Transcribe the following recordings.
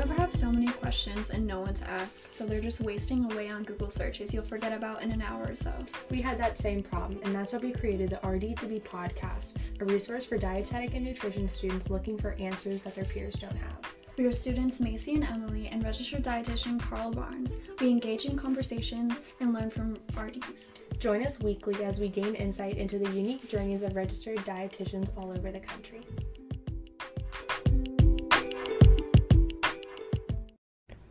ever have so many questions and no one to ask, so they're just wasting away on Google searches you'll forget about in an hour or so? We had that same problem, and that's why we created the RD2B podcast, a resource for dietetic and nutrition students looking for answers that their peers don't have. We are students Macy and Emily and registered dietitian Carl Barnes. We engage in conversations and learn from RDs. Join us weekly as we gain insight into the unique journeys of registered dietitians all over the country.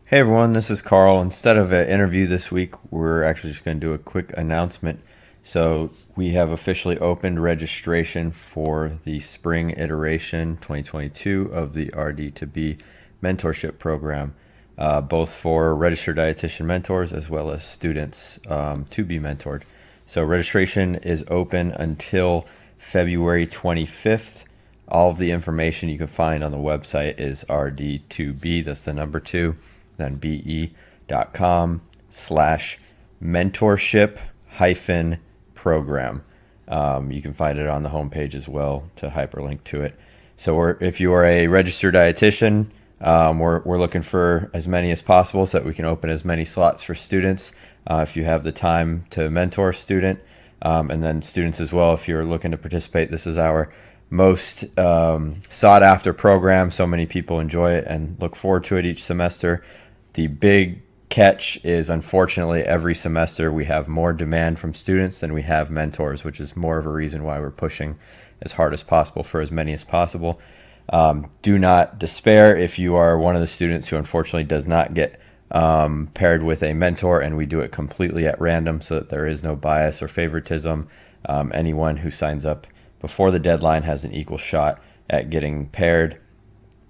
Hey everyone, this is Carl. Instead of an interview this week, we're actually just going to do a quick announcement. So, we have officially opened registration for the spring iteration 2022 of the RD2B mentorship program, uh, both for registered dietitian mentors as well as students um, to be mentored. So, registration is open until February 25th. All of the information you can find on the website is RD2B, that's the number two then be.com slash mentorship hyphen program. Um, you can find it on the homepage as well to hyperlink to it. So if you are a registered dietitian, um, we're, we're looking for as many as possible so that we can open as many slots for students uh, if you have the time to mentor a student. Um, and then students as well, if you're looking to participate, this is our most um, sought after program. So many people enjoy it and look forward to it each semester. The big catch is unfortunately every semester we have more demand from students than we have mentors, which is more of a reason why we're pushing as hard as possible for as many as possible. Um, do not despair if you are one of the students who unfortunately does not get um, paired with a mentor, and we do it completely at random so that there is no bias or favoritism. Um, anyone who signs up before the deadline has an equal shot at getting paired.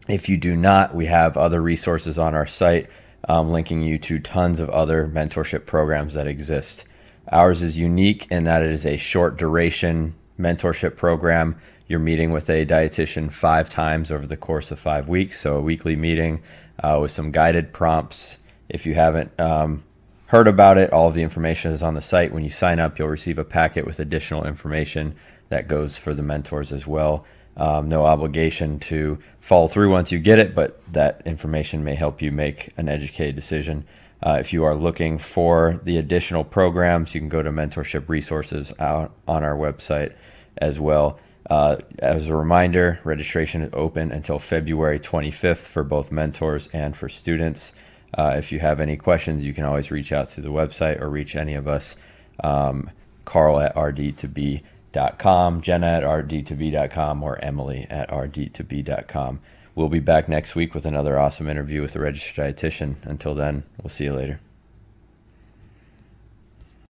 If you do not, we have other resources on our site um, linking you to tons of other mentorship programs that exist. Ours is unique in that it is a short duration mentorship program. You're meeting with a dietitian five times over the course of five weeks, so a weekly meeting uh, with some guided prompts. If you haven't um, heard about it, all of the information is on the site. When you sign up, you'll receive a packet with additional information that goes for the mentors as well. Um, no obligation to follow through once you get it, but that information may help you make an educated decision. Uh, if you are looking for the additional programs, you can go to mentorship resources out on our website as well. Uh, as a reminder, registration is open until February 25th for both mentors and for students. Uh, if you have any questions, you can always reach out through the website or reach any of us, um, Carl at rd to be rd2be.com, Jenna at rd2be.com, or Emily at rd2be.com. We'll be back next week with another awesome interview with a registered dietitian. Until then, we'll see you later.